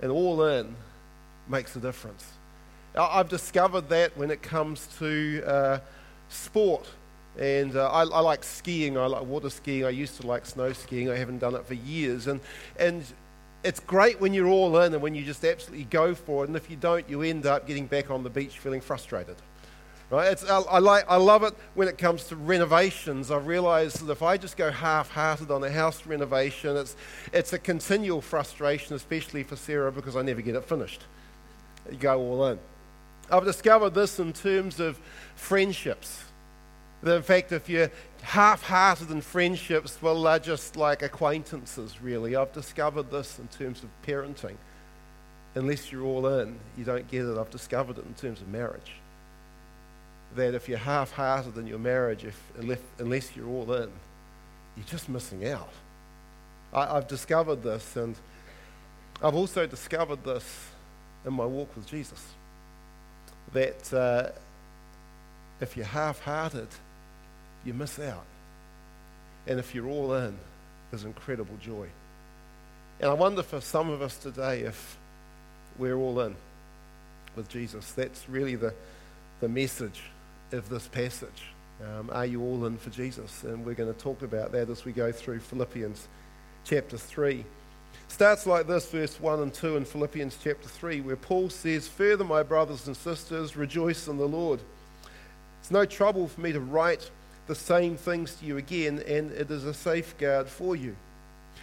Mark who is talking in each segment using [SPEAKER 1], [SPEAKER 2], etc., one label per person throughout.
[SPEAKER 1] and all in makes a difference. I've discovered that when it comes to uh, sport. And uh, I, I, like skiing. I like water skiing. I used to like snow skiing. I haven't done it for years. And, and it's great when you're all in and when you just absolutely go for it. And if you don't, you end up getting back on the beach feeling frustrated. Right? It's, I, like, I love it when it comes to renovations. I've realized that if I just go half hearted on a house renovation, it's, it's a continual frustration, especially for Sarah, because I never get it finished. You go all in. I've discovered this in terms of friendships. That in fact, if you're half hearted in friendships, well, they're just like acquaintances, really. I've discovered this in terms of parenting. Unless you're all in, you don't get it. I've discovered it in terms of marriage that if you're half hearted in your marriage, if, unless you're all in, you're just missing out. I, have discovered this, and I've also discovered this in my walk with Jesus. That uh, if you're half hearted, you miss out. And if you're all in, there's incredible joy. And I wonder for some of us today if we're all in with Jesus. That's really the, the message of this passage. Um, are you all in for Jesus? And we're going to talk about that as we go through Philippians chapter 3. Starts like this, verse 1 and 2 in Philippians chapter 3, where Paul says, Further, my brothers and sisters, rejoice in the Lord. It's no trouble for me to write the same things to you again, and it is a safeguard for you.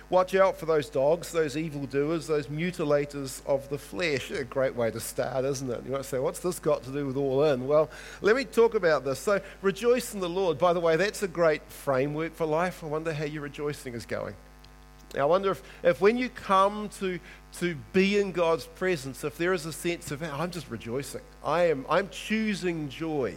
[SPEAKER 1] Watch out for those dogs, those evildoers, those mutilators of the flesh. A great way to start, isn't it? You might say, what's this got to do with all in? Well, let me talk about this. So, rejoice in the Lord. By the way, that's a great framework for life. I wonder how your rejoicing is going. I wonder if, if when you come to, to be in God's presence, if there is a sense of, I'm just rejoicing, I am, I'm choosing joy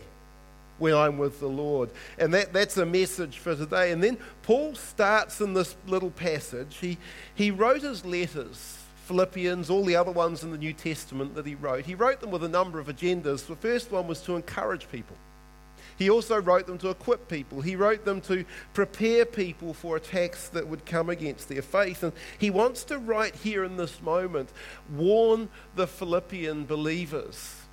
[SPEAKER 1] when I'm with the Lord. And that, that's a message for today. And then Paul starts in this little passage. He, he wrote his letters, Philippians, all the other ones in the New Testament that he wrote. He wrote them with a number of agendas. The first one was to encourage people. He also wrote them to equip people. He wrote them to prepare people for attacks that would come against their faith. And he wants to, right here in this moment, warn the Philippian believers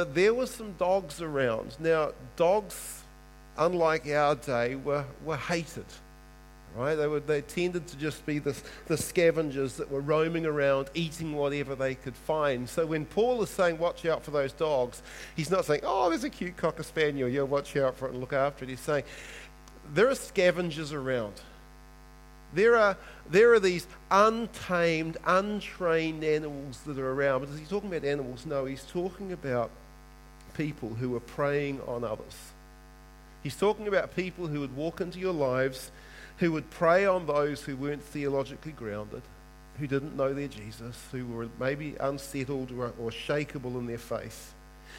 [SPEAKER 1] that there were some dogs around. Now, dogs, unlike our day, were, were hated. Right? They, were, they tended to just be the, the scavengers that were roaming around eating whatever they could find. So when Paul is saying, watch out for those dogs, he's not saying, oh, there's a cute cocker spaniel, yeah, watch out for it and look after it. He's saying, there are scavengers around. There are, there are these untamed, untrained animals that are around. But is he talking about animals? No, he's talking about people who were preying on others. He's talking about people who would walk into your lives, who would prey on those who weren't theologically grounded, who didn't know their Jesus, who were maybe unsettled or, or shakeable in their faith.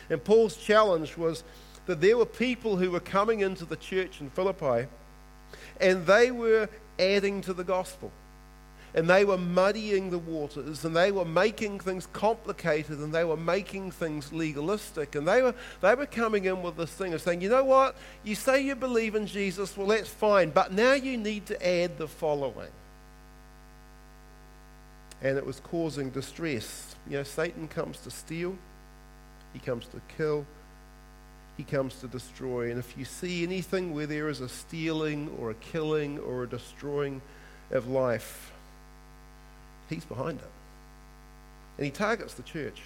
[SPEAKER 1] And Paul's challenge was that there were people who were coming into the church in Philippi and they were adding to the gospel and they were muddying the waters and they were making things complicated and they were making things legalistic. And they were they were coming in with this thing of saying you know what? You say you believe in jesus well that's fine but now you need to add the following. And it was causing distress. You know satan comes to steal he comes to kill he comes to destroy. And if you see anything where there is a stealing or a killing or a destroying of life He's behind it. And he targets the church.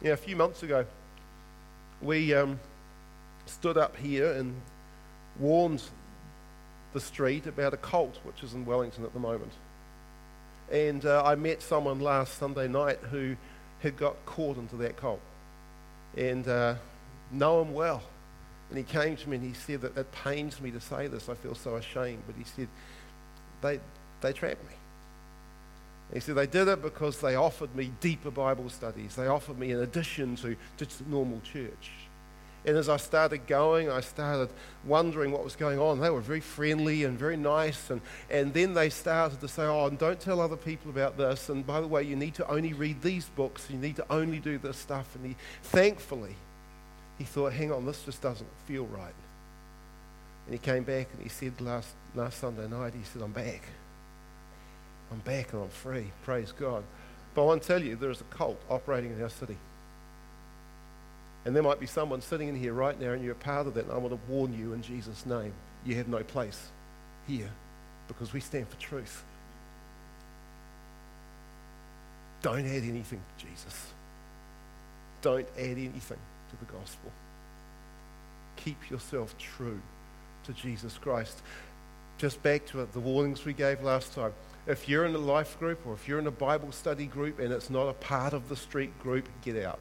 [SPEAKER 1] Yeah, a few months ago, we um, stood up here and warned the street about a cult which is in Wellington at the moment. And uh, I met someone last Sunday night who had got caught into that cult. And uh, know him well. And he came to me and he said that it pains me to say this. I feel so ashamed. But he said, they, they trapped me. He said they did it because they offered me deeper Bible studies. They offered me an addition to just normal church. And as I started going, I started wondering what was going on. They were very friendly and very nice. And, and then they started to say, Oh, and don't tell other people about this. And by the way, you need to only read these books. You need to only do this stuff. And he, thankfully, he thought, Hang on, this just doesn't feel right. And he came back and he said last, last Sunday night, He said, I'm back. I'm back and I'm free. Praise God. But I want to tell you, there is a cult operating in our city. And there might be someone sitting in here right now and you're a part of that. And I want to warn you in Jesus' name you have no place here because we stand for truth. Don't add anything to Jesus. Don't add anything to the gospel. Keep yourself true to Jesus Christ. Just back to the warnings we gave last time. If you're in a life group or if you're in a Bible study group and it's not a part of the street group, get out.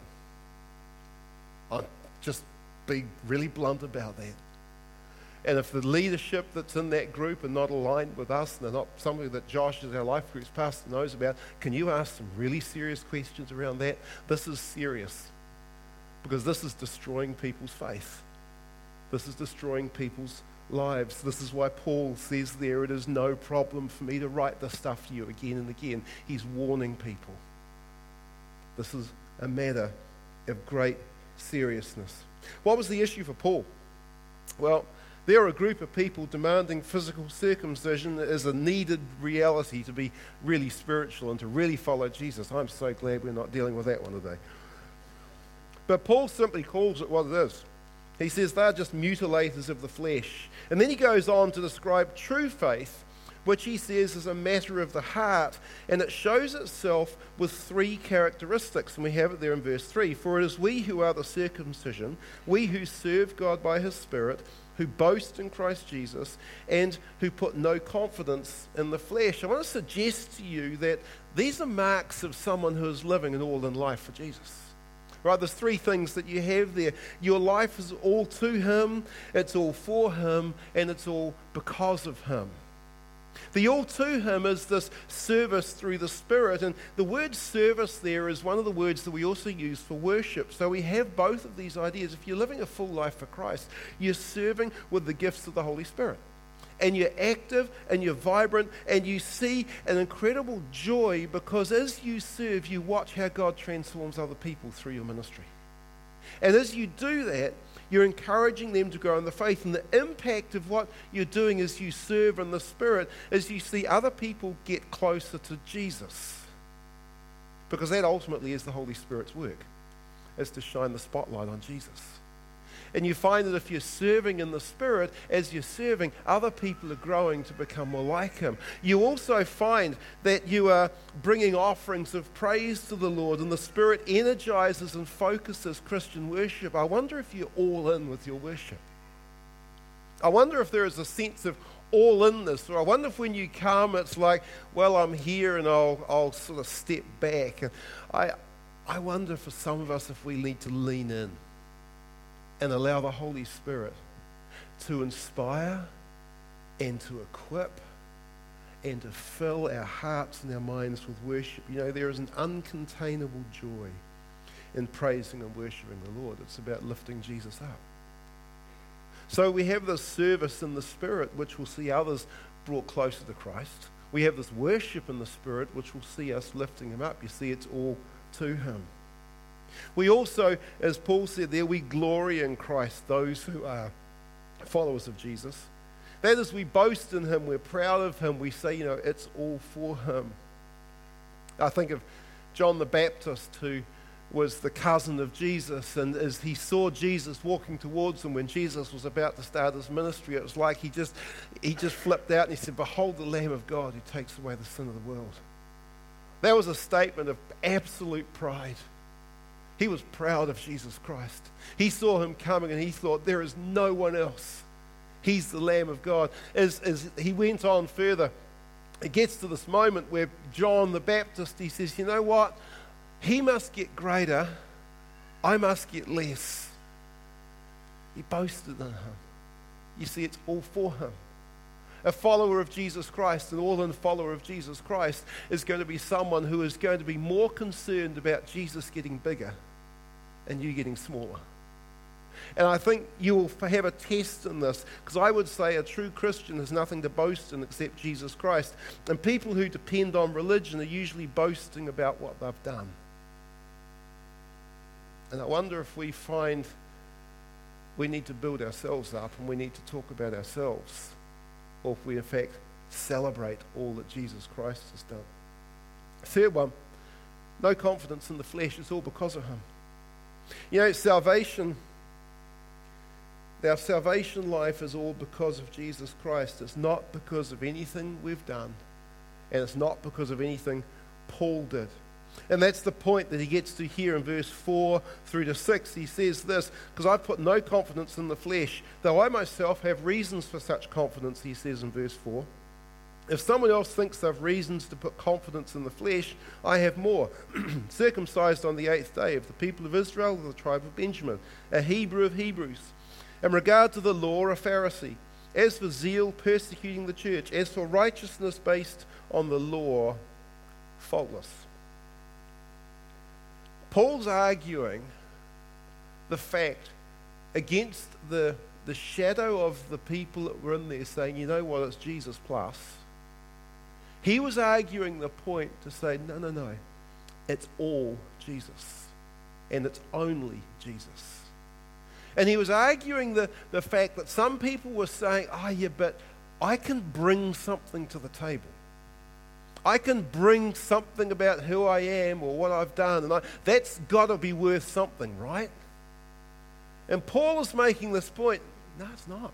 [SPEAKER 1] I'll just be really blunt about that. And if the leadership that's in that group are not aligned with us and they're not something that Josh, as our life group's pastor, knows about, can you ask some really serious questions around that? This is serious because this is destroying people's faith. This is destroying people's lives. This is why Paul says there, it is no problem for me to write this stuff to you again and again. He's warning people. This is a matter of great seriousness. What was the issue for Paul? Well, there are a group of people demanding physical circumcision as a needed reality to be really spiritual and to really follow Jesus. I'm so glad we're not dealing with that one today. But Paul simply calls it what it is. He says they're just mutilators of the flesh. And then he goes on to describe true faith which he says is a matter of the heart, and it shows itself with three characteristics, and we have it there in verse 3 For it is we who are the circumcision, we who serve God by his Spirit, who boast in Christ Jesus, and who put no confidence in the flesh. I want to suggest to you that these are marks of someone who is living an all in life for Jesus. Right, there's three things that you have there. Your life is all to Him, it's all for Him, and it's all because of Him. The all to him is this service through the Spirit. And the word service there is one of the words that we also use for worship. So we have both of these ideas. If you're living a full life for Christ, you're serving with the gifts of the Holy Spirit. And you're active and you're vibrant and you see an incredible joy because as you serve, you watch how God transforms other people through your ministry. And as you do that, you're encouraging them to grow in the faith. And the impact of what you're doing as you serve in the Spirit is you see other people get closer to Jesus. Because that ultimately is the Holy Spirit's work, is to shine the spotlight on Jesus. And you find that if you're serving in the Spirit, as you're serving, other people are growing to become more like Him. You also find that you are bringing offerings of praise to the Lord, and the Spirit energizes and focuses Christian worship. I wonder if you're all in with your worship. I wonder if there is a sense of all in this. Or I wonder if when you come, it's like, well, I'm here and I'll, I'll sort of step back. And I, I wonder for some of us if we need to lean in and allow the Holy Spirit to inspire and to equip and to fill our hearts and our minds with worship. You know, there is an uncontainable joy in praising and worshiping the Lord. It's about lifting Jesus up. So we have this service in the Spirit, which will see others brought closer to Christ. We have this worship in the Spirit, which will see us lifting Him up. You see, it's all to Him. We also, as Paul said there, we glory in Christ, those who are followers of Jesus. That is, we boast in Him, we're proud of Him, we say, you know, it's all for Him. I think of John the Baptist, who was the cousin of Jesus, and as he saw Jesus walking towards him when Jesus was about to start his ministry, it was like he just, he just flipped out and he said, Behold the Lamb of God who takes away the sin of the world. That was a statement of absolute pride. He was proud of Jesus Christ. He saw him coming and he thought, there is no one else. He's the Lamb of God. As, as he went on further, it gets to this moment where John the Baptist, he says, you know what? He must get greater. I must get less. He boasted in him. You see, it's all for him. A follower of Jesus Christ, an all in follower of Jesus Christ, is going to be someone who is going to be more concerned about Jesus getting bigger and you getting smaller. And I think you will have a test in this because I would say a true Christian has nothing to boast in except Jesus Christ. And people who depend on religion are usually boasting about what they've done. And I wonder if we find we need to build ourselves up and we need to talk about ourselves, or if we in fact celebrate all that Jesus Christ has done. Third one no confidence in the flesh. It's all because of Him. You know, salvation, our salvation life is all because of Jesus Christ. It's not because of anything we've done, and it's not because of anything Paul did. And that's the point that he gets to here in verse 4 through to 6. He says this, because I've put no confidence in the flesh, though I myself have reasons for such confidence, he says in verse 4. If someone else thinks they've reasons to put confidence in the flesh, I have more. Circumcised on the eighth day of the people of Israel, of the tribe of Benjamin, a Hebrew of Hebrews. In regard to the law, a Pharisee. As for zeal, persecuting the church. As for righteousness based on the law, faultless. Paul's arguing the fact against the, the shadow of the people that were in there saying, you know what, it's Jesus plus. He was arguing the point to say, no, no, no, it's all Jesus. And it's only Jesus. And he was arguing the, the fact that some people were saying, oh, yeah, but I can bring something to the table. I can bring something about who I am or what I've done, and I, that's got to be worth something, right? And Paul is making this point. No, it's not.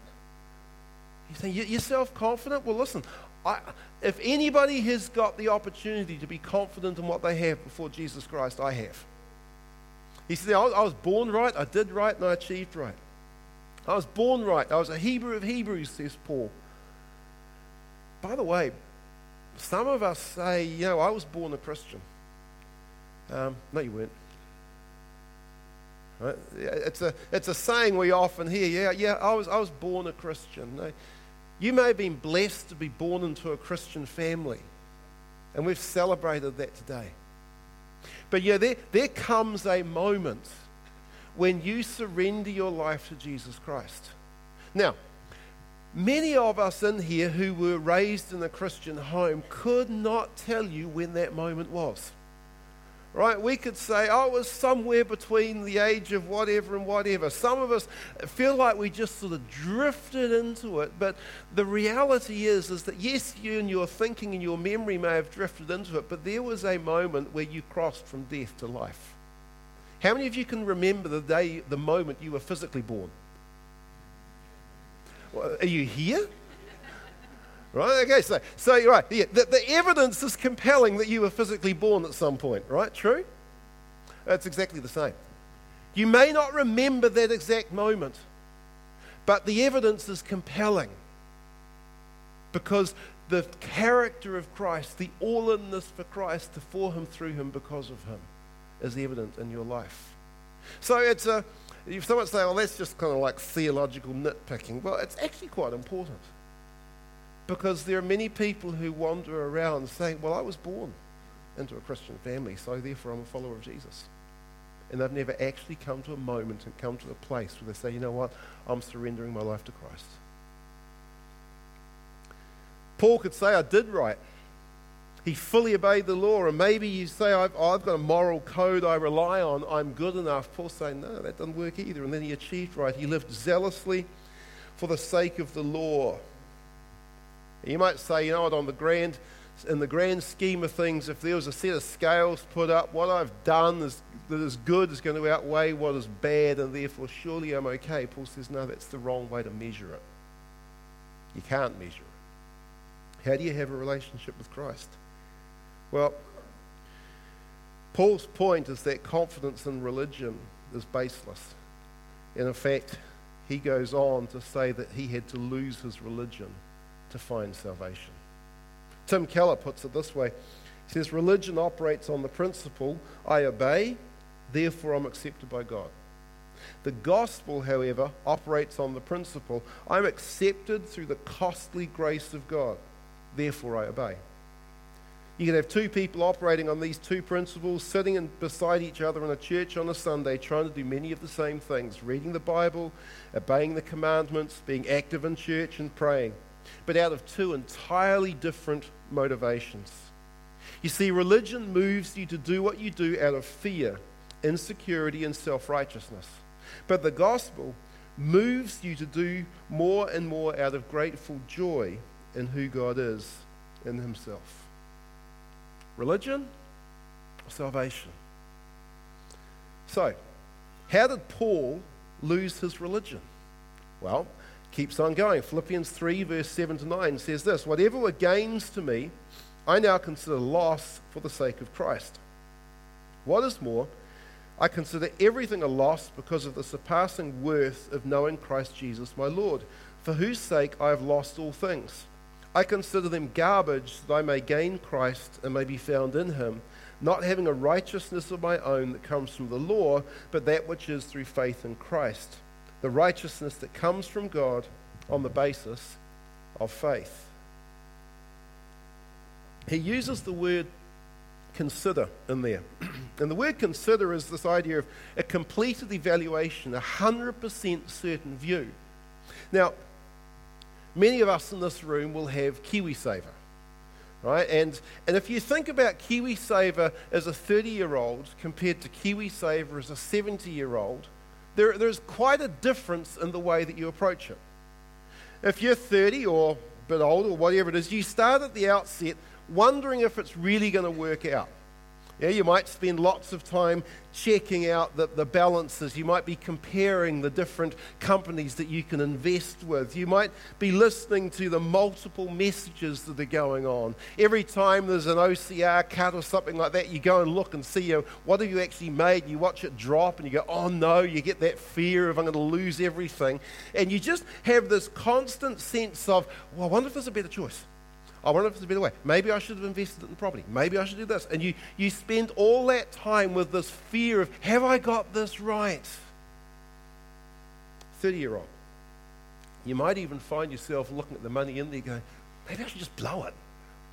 [SPEAKER 1] He's saying, You're self confident? Well, listen, I, if anybody has got the opportunity to be confident in what they have before Jesus Christ, I have. He said, I was, born right, I did right, and I achieved right. I was born right. I was a Hebrew of Hebrews, says Paul. By the way, some of us say, you know, I was born a Christian. Um, no, you weren't. Right? It's, a, it's a saying we often hear. Yeah, yeah, I was, I was born a Christian. No, you may have been blessed to be born into a Christian family, and we've celebrated that today. But yeah, there, there comes a moment when you surrender your life to Jesus Christ. Now, Many of us in here who were raised in a Christian home could not tell you when that moment was. Right? We could say, oh, it was somewhere between the age of whatever and whatever. Some of us feel like we just sort of drifted into it, but the reality is, is that yes, you and your thinking and your memory may have drifted into it, but there was a moment where you crossed from death to life. How many of you can remember the day, the moment you were physically born? Are you here? Right? Okay, so, so you're right. Yeah, the, the evidence is compelling that you were physically born at some point, right? True? That's exactly the same. You may not remember that exact moment, but the evidence is compelling because the character of Christ, the all inness for Christ, to for Him, through Him, because of Him, is evident in your life. So it's a if someone say, well, that's just kind of like theological nitpicking, well, it's actually quite important. Because there are many people who wander around saying, well, I was born into a Christian family, so therefore I'm a follower of Jesus. And they've never actually come to a moment and come to a place where they say, you know what, I'm surrendering my life to Christ. Paul could say, I did right. He fully obeyed the law. And maybe you say, I've, I've got a moral code I rely on. I'm good enough. Paul's saying, no, that doesn't work either. And then he achieved right. He lived zealously for the sake of the law. You might say, you know what, on the grand, in the grand scheme of things, if there was a set of scales put up, what I've done is, that is good is going to outweigh what is bad, and therefore surely I'm okay. Paul says, no, that's the wrong way to measure it. You can't measure it. How do you have a relationship with Christ? Well, Paul's point is that confidence in religion is baseless. And in fact, he goes on to say that he had to lose his religion to find salvation. Tim Keller puts it this way He says, Religion operates on the principle I obey, therefore I'm accepted by God. The gospel, however, operates on the principle I'm accepted through the costly grace of God, therefore I obey. You can have two people operating on these two principles, sitting in, beside each other in a church on a Sunday, trying to do many of the same things reading the Bible, obeying the commandments, being active in church, and praying, but out of two entirely different motivations. You see, religion moves you to do what you do out of fear, insecurity, and self righteousness. But the gospel moves you to do more and more out of grateful joy in who God is in Himself. Religion salvation. So, how did Paul lose his religion? Well, keeps on going. Philippians 3, verse 7 to 9 says this Whatever were gains to me, I now consider loss for the sake of Christ. What is more, I consider everything a loss because of the surpassing worth of knowing Christ Jesus my Lord, for whose sake I have lost all things. I consider them garbage that I may gain Christ and may be found in him, not having a righteousness of my own that comes from the law, but that which is through faith in Christ, the righteousness that comes from God on the basis of faith. He uses the word consider in there. and the word consider is this idea of a completed evaluation, a 100% certain view. Now, many of us in this room will have KiwiSaver, right? And, and if you think about KiwiSaver as a 30 year old compared to KiwiSaver as a 70 year old, there, there's quite a difference in the way that you approach it. If you're 30 or a bit older or whatever it is, you start at the outset wondering if it's really going to work out. Yeah, you might spend lots of time checking out the, the balances. You might be comparing the different companies that you can invest with. You might be listening to the multiple messages that are going on. Every time there's an OCR cut or something like that, you go and look and see you know, what have you actually made. You watch it drop and you go, oh no, you get that fear of I'm going to lose everything. And you just have this constant sense of, well, I wonder if there's a better choice. I wonder if there's a better way. Maybe I should have invested in the property. Maybe I should do this. And you, you spend all that time with this fear of, have I got this right? 30 year old. You might even find yourself looking at the money in there going, maybe I should just blow it.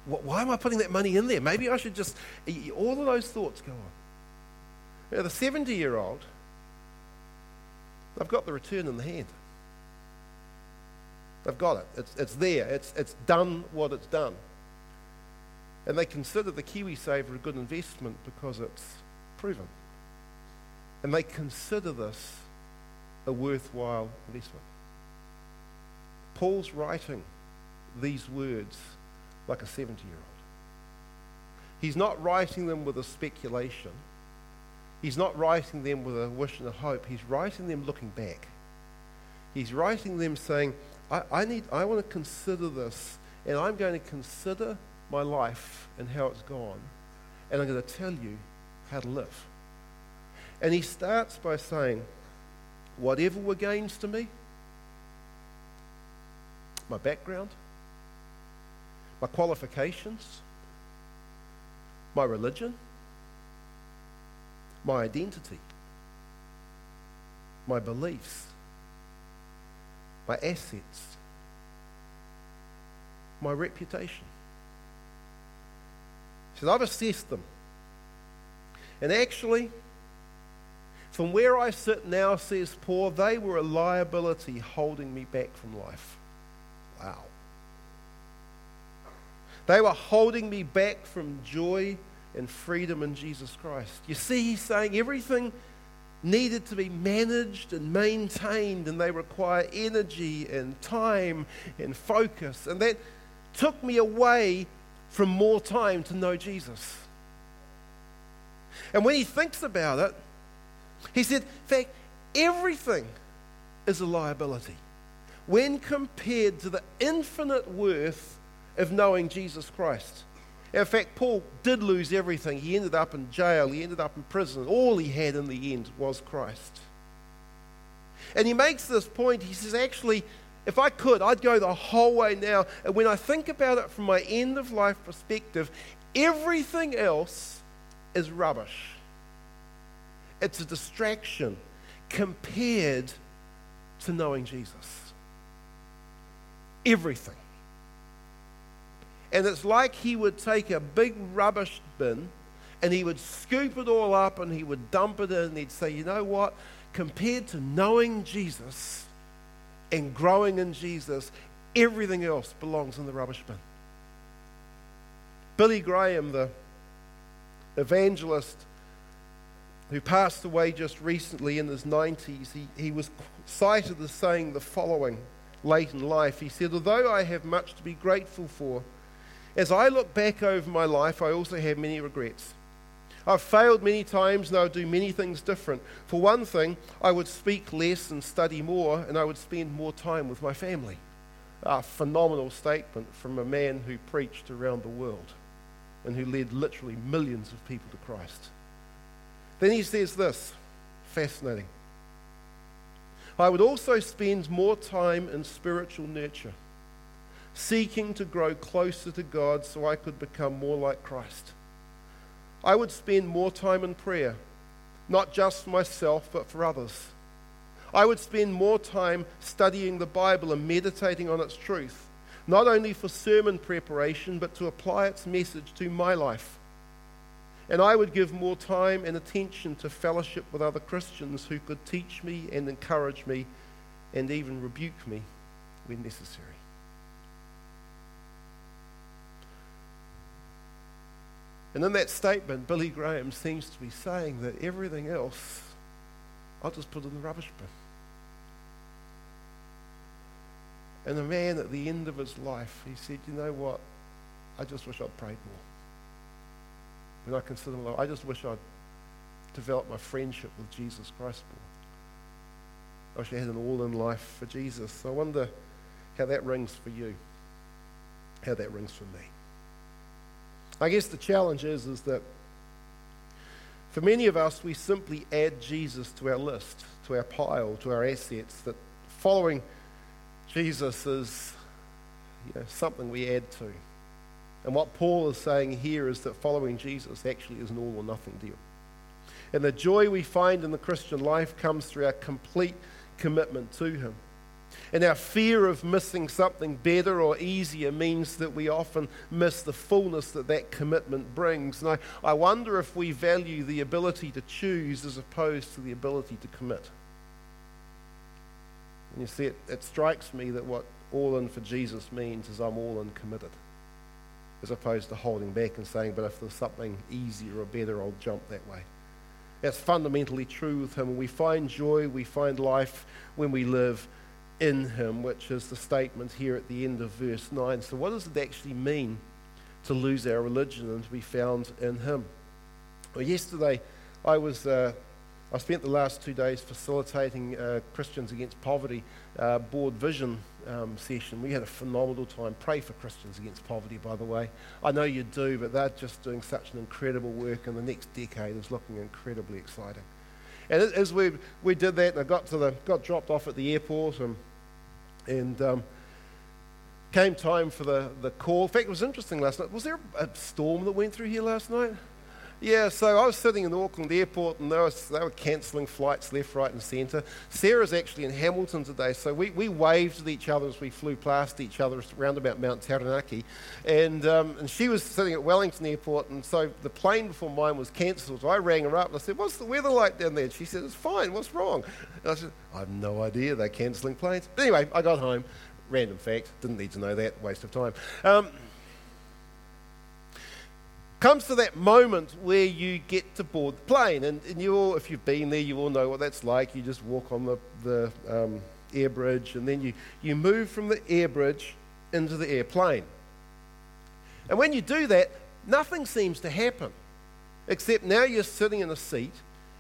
[SPEAKER 1] Why am I putting that money in there? Maybe I should just. All of those thoughts go on. Now, the 70 year old, they've got the return in the hand. They've got it. It's, it's there. It's, it's done what it's done. And they consider the KiwiSaver a good investment because it's proven. And they consider this a worthwhile investment. Paul's writing these words like a 70 year old. He's not writing them with a speculation. He's not writing them with a wish and a hope. He's writing them looking back. He's writing them saying, I, I, need, I want to consider this, and I'm going to consider my life and how it's gone, and I'm going to tell you how to live. And he starts by saying, Whatever were gains to me, my background, my qualifications, my religion, my identity, my beliefs, my assets, my reputation. He said, I've assessed them. And actually, from where I sit now, says Paul, they were a liability holding me back from life. Wow. They were holding me back from joy and freedom in Jesus Christ. You see, he's saying everything needed to be managed and maintained, and they require energy and time and focus. And that took me away from more time to know Jesus. And when he thinks about it, he said, in fact, everything is a liability when compared to the infinite worth of knowing Jesus Christ. In fact, Paul did lose everything. He ended up in jail, he ended up in prison. All he had in the end was Christ. And he makes this point. He says, actually, if I could, I'd go the whole way now. And when I think about it from my end of life perspective, everything else is rubbish. It's a distraction compared to knowing Jesus. Everything. And it's like he would take a big rubbish bin and he would scoop it all up and he would dump it in and he'd say, you know what? Compared to knowing Jesus and growing in Jesus, everything else belongs in the rubbish bin. Billy Graham, the evangelist who passed away just recently in his 90s, he, he was cited as saying the following late in life. He said, Although I have much to be grateful for, as I look back over my life, I also have many regrets. I've failed many times and I would do many things different. For one thing, I would speak less and study more, and I would spend more time with my family. A phenomenal statement from a man who preached around the world and who led literally millions of people to Christ. Then he says this fascinating. I would also spend more time in spiritual nurture, seeking to grow closer to God so I could become more like Christ. I would spend more time in prayer, not just for myself, but for others. I would spend more time studying the Bible and meditating on its truth, not only for sermon preparation, but to apply its message to my life. And I would give more time and attention to fellowship with other Christians who could teach me and encourage me and even rebuke me when necessary. And in that statement, Billy Graham seems to be saying that everything else, I'll just put in the rubbish bin. And the man at the end of his life, he said, You know what? I just wish I'd prayed more. When I consider life, I just wish I'd developed my friendship with Jesus Christ more. I wish I had an all in life for Jesus. I wonder how that rings for you, how that rings for me. I guess the challenge is, is that for many of us, we simply add Jesus to our list, to our pile, to our assets, that following Jesus is you know, something we add to. And what Paul is saying here is that following Jesus actually is an all or nothing deal. And the joy we find in the Christian life comes through our complete commitment to Him. And our fear of missing something better or easier means that we often miss the fullness that that commitment brings. And I, I wonder if we value the ability to choose as opposed to the ability to commit. And you see, it, it strikes me that what all in for Jesus means is I'm all in committed, as opposed to holding back and saying, but if there's something easier or better, I'll jump that way. That's fundamentally true with Him. We find joy, we find life when we live in him, which is the statement here at the end of verse 9. So, what does it actually mean to lose our religion and to be found in him? Well, yesterday I was. Uh, I spent the last two days facilitating uh, Christians Against Poverty uh, board vision um, session. We had a phenomenal time. Pray for Christians Against Poverty, by the way. I know you do, but they're just doing such an incredible work, and the next decade is looking incredibly exciting. And as we, we did that, and I got, to the, got dropped off at the airport, and and um, came time for the, the call. In fact, it was interesting last night. Was there a storm that went through here last night? Yeah, so I was sitting in Auckland airport and they were, they were cancelling flights left, right, and centre. Sarah's actually in Hamilton today, so we, we waved at each other as we flew past each other around about Mount Taranaki. And, um, and she was sitting at Wellington Airport, and so the plane before mine was cancelled. So I rang her up and I said, What's the weather like down there? And she said, It's fine, what's wrong? And I said, I have no idea, they're cancelling planes. But anyway, I got home. Random fact, didn't need to know that, waste of time. Um, comes to that moment where you get to board the plane. And, and you all, if you've been there, you all know what that's like. You just walk on the, the um, air bridge and then you, you move from the air bridge into the airplane. And when you do that, nothing seems to happen. Except now you're sitting in a seat.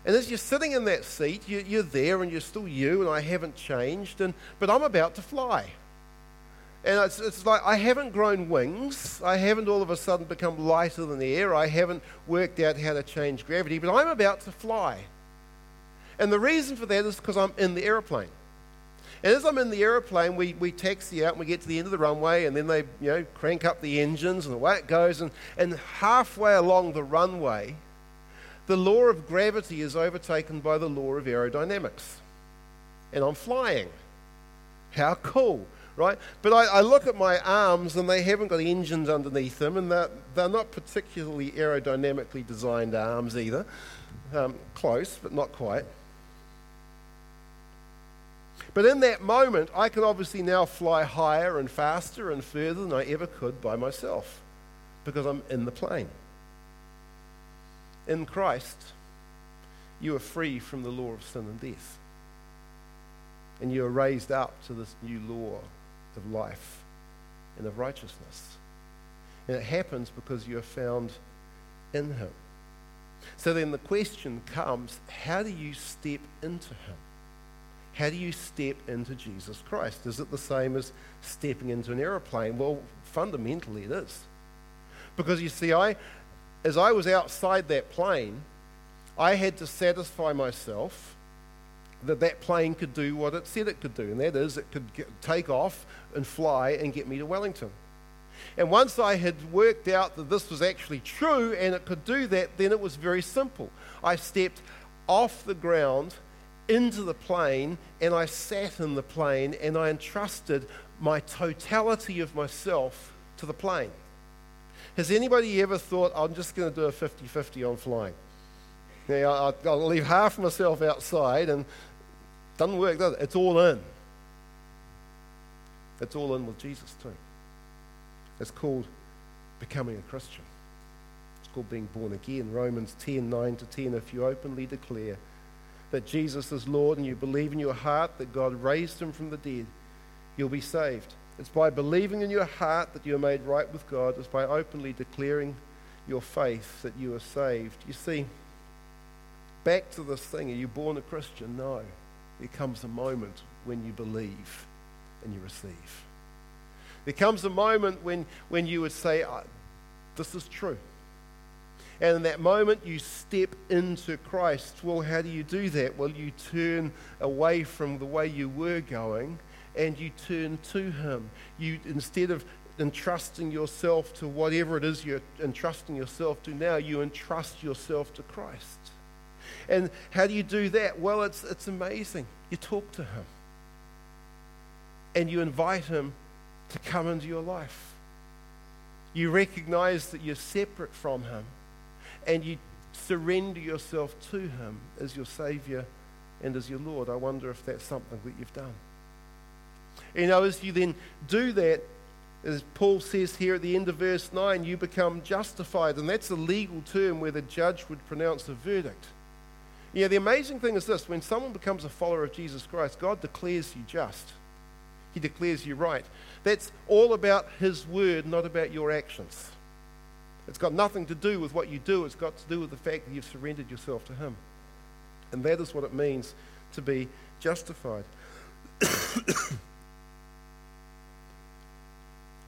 [SPEAKER 1] And as you're sitting in that seat, you, you're there and you're still you, and I haven't changed. And, but I'm about to fly. And it's, it's like I haven't grown wings. I haven't all of a sudden become lighter than the air. I haven't worked out how to change gravity, but I'm about to fly. And the reason for that is because I'm in the aeroplane. And as I'm in the aeroplane, we, we taxi out and we get to the end of the runway, and then they you know, crank up the engines, and away it goes. And, and halfway along the runway, the law of gravity is overtaken by the law of aerodynamics. And I'm flying. How cool! Right? But I, I, look at my arms and they haven't got engines underneath them, and they're, they're not particularly aerodynamically designed arms either. Um, close, but not quite. But in that moment, I can obviously now fly higher and faster and further than I ever could by myself because I'm in the plane. In Christ, you are free from the law of sin and death. And you are raised up to this new law of life and of righteousness. And it happens because you are found in Him. So then the question comes how do you step into Him? How do you step into Jesus Christ? Is it the same as stepping into an aeroplane? Well, fundamentally it is. Because you see, I, as I was outside that plane, I had to satisfy myself that that plane could do what it said it could do, and that is it could get, take off and fly and get me to Wellington. And once I had worked out that this was actually true and it could do that, then it was very simple. I stepped off the ground into the plane and I sat in the plane and I entrusted my totality of myself to the plane. Has anybody ever thought, I'm just going to do a 50 50 on flying? Yeah, I'll, leave half myself outside and doesn't work, does it? It's all in. It's all in with Jesus too. It's called becoming a Christian. It's called being born again. Romans 10 9 to 10. If you openly declare that Jesus is Lord and you believe in your heart that God raised him from the dead, you'll be saved. It's by believing in your heart that you are made right with God. It's by openly declaring your faith that you are saved. You see, back to this thing are you born a Christian? No. There comes a moment when you believe and you receive. There comes a moment when, when you would say, This is true. And in that moment, you step into Christ. Well, how do you do that? Well, you turn away from the way you were going and you turn to Him. You, instead of entrusting yourself to whatever it is you're entrusting yourself to now, you entrust yourself to Christ. And how do you do that? Well, it's, it's amazing. You talk to Him and you invite Him to come into your life. You recognize that you're separate from Him and you surrender yourself to Him as your Savior and as your Lord. I wonder if that's something that you've done. You know, as you then do that, as Paul says here at the end of verse 9, you become justified. And that's a legal term where the judge would pronounce a verdict. Yeah, the amazing thing is this when someone becomes a follower of Jesus Christ, God declares you just. He declares you right. That's all about His word, not about your actions. It's got nothing to do with what you do, it's got to do with the fact that you've surrendered yourself to Him. And that is what it means to be justified.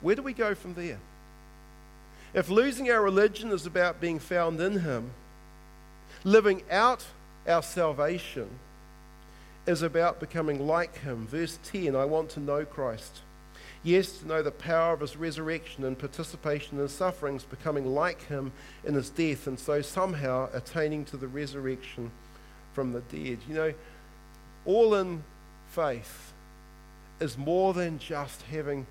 [SPEAKER 1] Where do we go from there? If losing our religion is about being found in Him, living out our salvation is about becoming like Him. Verse 10 I want to know Christ. Yes, to know the power of his resurrection and participation in his sufferings, becoming like him in his death, and so somehow attaining to the resurrection from the dead. You know, all in faith is more than just having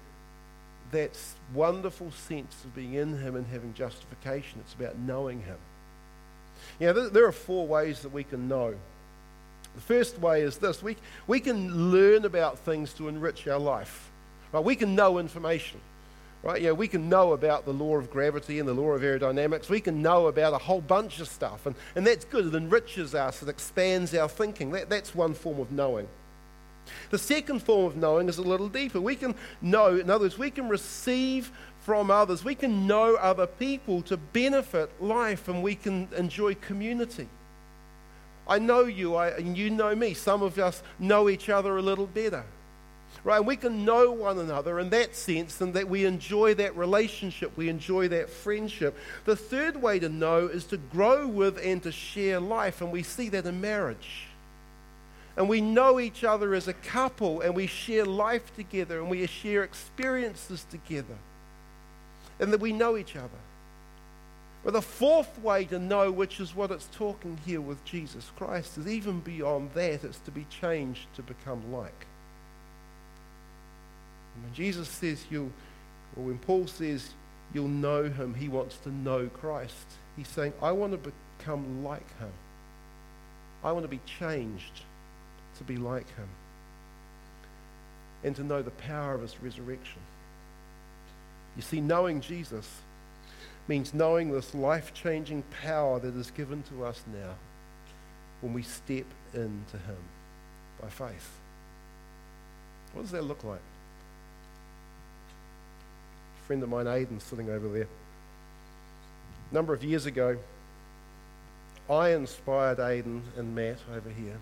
[SPEAKER 1] that wonderful sense of being in him and having justification. It's about knowing him. You know, there are four ways that we can know. The first way is this we, we can learn about things to enrich our life. Right? We can know information. Right? Yeah, we can know about the law of gravity and the law of aerodynamics. We can know about a whole bunch of stuff. And, and that's good. It enriches us, it expands our thinking. That, that's one form of knowing. The second form of knowing is a little deeper. We can know, in other words, we can receive from others. We can know other people to benefit life and we can enjoy community. I know you, I, and you know me. Some of us know each other a little better. Right? We can know one another in that sense and that we enjoy that relationship, we enjoy that friendship. The third way to know is to grow with and to share life, and we see that in marriage. And we know each other as a couple, and we share life together, and we share experiences together, and that we know each other. But the fourth way to know, which is what it's talking here with Jesus Christ, is even beyond that, it's to be changed to become like. And when Jesus says you'll, or when Paul says you'll know him, he wants to know Christ. He's saying, I want to become like him. I want to be changed to be like him. And to know the power of his resurrection. You see, knowing Jesus means knowing this life changing power that is given to us now when we step into him by faith. What does that look like? A friend of mine, Aidan, sitting over there. A number of years ago, I inspired Aidan and Matt over here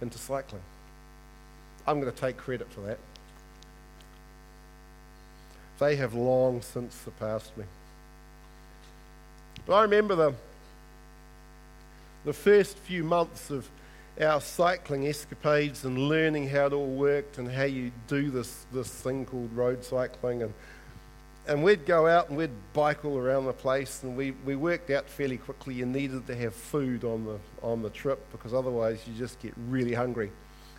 [SPEAKER 1] into cycling. I'm going to take credit for that. They have long since surpassed me. But I remember the, the first few months of our cycling escapades and learning how it all worked and how you do this, this thing called road cycling. And, and we'd go out and we'd bike all around the place. And we, we worked out fairly quickly you needed to have food on the, on the trip because otherwise you just get really hungry.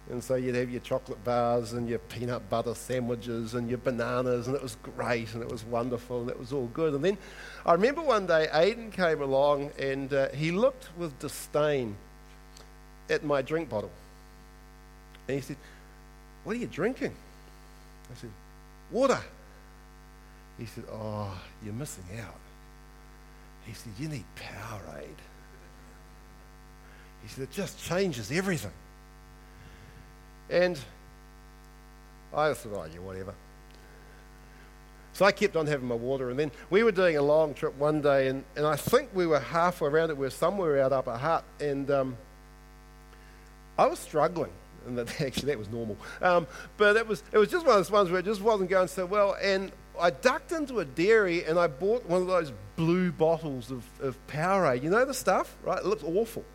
[SPEAKER 1] And so you'd have your chocolate bars and your peanut butter sandwiches and your bananas, and it was great and it was wonderful and it was all good. And then I remember one day Aidan came along and uh, he looked with disdain at my drink bottle. And he said, What are you drinking? I said, Water. He said, Oh, you're missing out. He said, You need Powerade. He said, It just changes everything. And I thought, oh, yeah, whatever. So I kept on having my water, and then we were doing a long trip one day, and, and I think we were halfway around it. We were somewhere out Upper Hutt, and um, I was struggling, and that, actually that was normal. Um, but it was it was just one of those ones where it just wasn't going so well, and I ducked into a dairy and I bought one of those blue bottles of, of Powerade. You know the stuff, right? It looks awful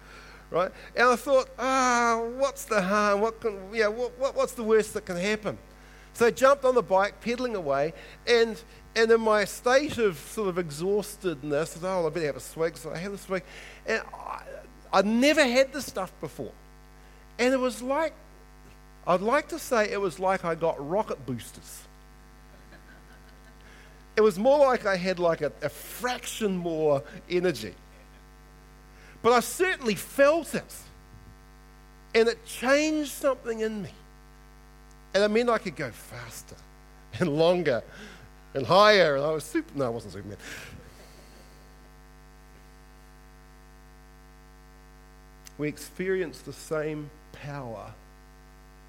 [SPEAKER 1] right? And I thought, ah, what's the harm? What can, yeah, what, what, what's the worst that can happen? So I jumped on the bike, pedaling away, and, and in my state of sort of exhaustedness, I thought, oh, I better have a swig. So I had a swig. And I, I'd never had this stuff before. And it was like, I'd like to say it was like I got rocket boosters. It was more like I had like a, a fraction more energy. But I certainly felt it. And it changed something in me. And it meant I could go faster and longer and higher. And I was super. No, I wasn't Superman. We experience the same power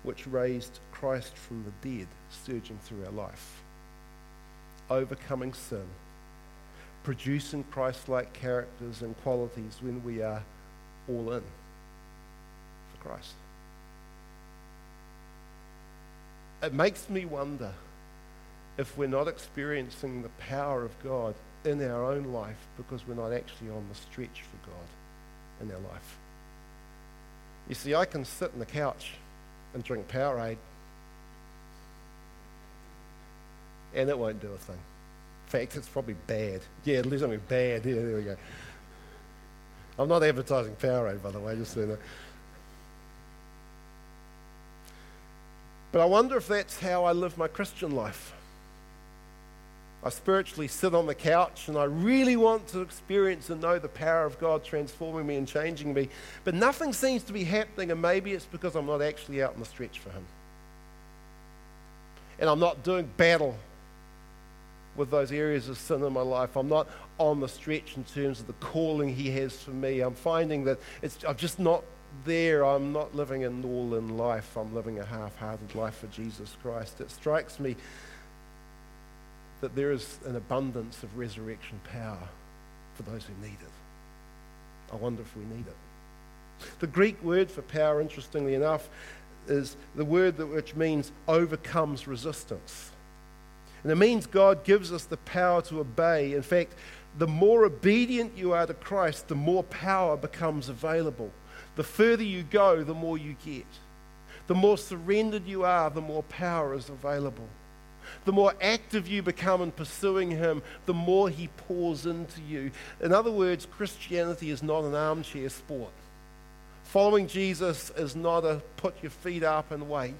[SPEAKER 1] which raised Christ from the dead surging through our life, overcoming sin producing Christ like characters and qualities when we are all in for Christ. It makes me wonder if we're not experiencing the power of God in our own life because we're not actually on the stretch for God in our life. You see, I can sit on the couch and drink Powerade, and it won't do a thing fact, it's probably bad. Yeah, at least something bad. Yeah, there we go. I'm not advertising Powerade, by the way, just so you know. But I wonder if that's how I live my Christian life. I spiritually sit on the couch and I really want to experience and know the power of God transforming me and changing me. But nothing seems to be happening, and maybe it's because I'm not actually out in the stretch for Him. And I'm not doing battle with those areas of sin in my life. I'm not on the stretch in terms of the calling He has for me. I'm finding that it's, I'm just not there. I'm not living an all in life. I'm living a half hearted life for Jesus Christ. It strikes me that there is an abundance of resurrection power for those who need it. I wonder if we need it. The Greek word for power, interestingly enough, is the word that, which means overcomes resistance. And it means God gives us the power to obey. In fact, the more obedient you are to Christ, the more power becomes available. The further you go, the more you get. The more surrendered you are, the more power is available. The more active you become in pursuing Him, the more He pours into you. In other words, Christianity is not an armchair sport. Following Jesus is not a put your feet up and wait.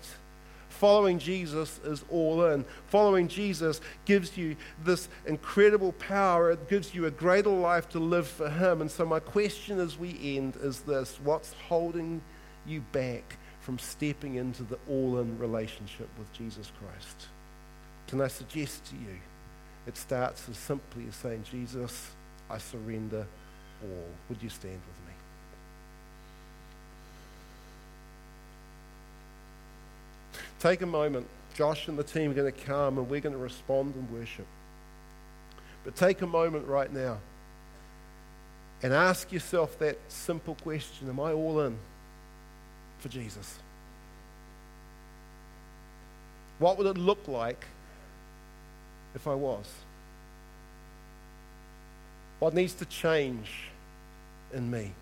[SPEAKER 1] Following Jesus is all in. Following Jesus gives you this incredible power. It gives you a greater life to live for Him. And so, my question as we end is this What's holding you back from stepping into the all in relationship with Jesus Christ? Can I suggest to you it starts as simply as saying, Jesus, I surrender all. Would you stand with me? Take a moment. Josh and the team are going to come and we're going to respond and worship. But take a moment right now And ask yourself that simple question Am I all in for Jesus? What would it look like if I was? What needs to change in me?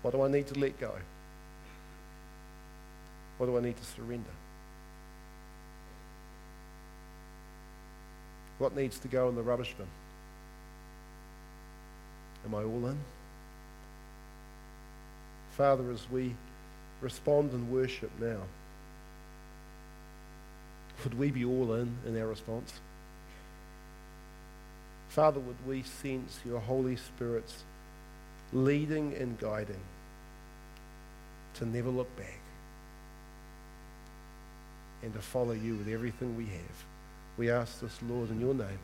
[SPEAKER 1] What do I need to let go? What do I need to surrender? What needs to go in the rubbish bin? Am I all in? Father, as we respond in worship now, would we be all in in our response? Father, would we sense your Holy Spirit's leading and guiding to never look back and to follow you with everything we have? We ask this, Lord, in your name.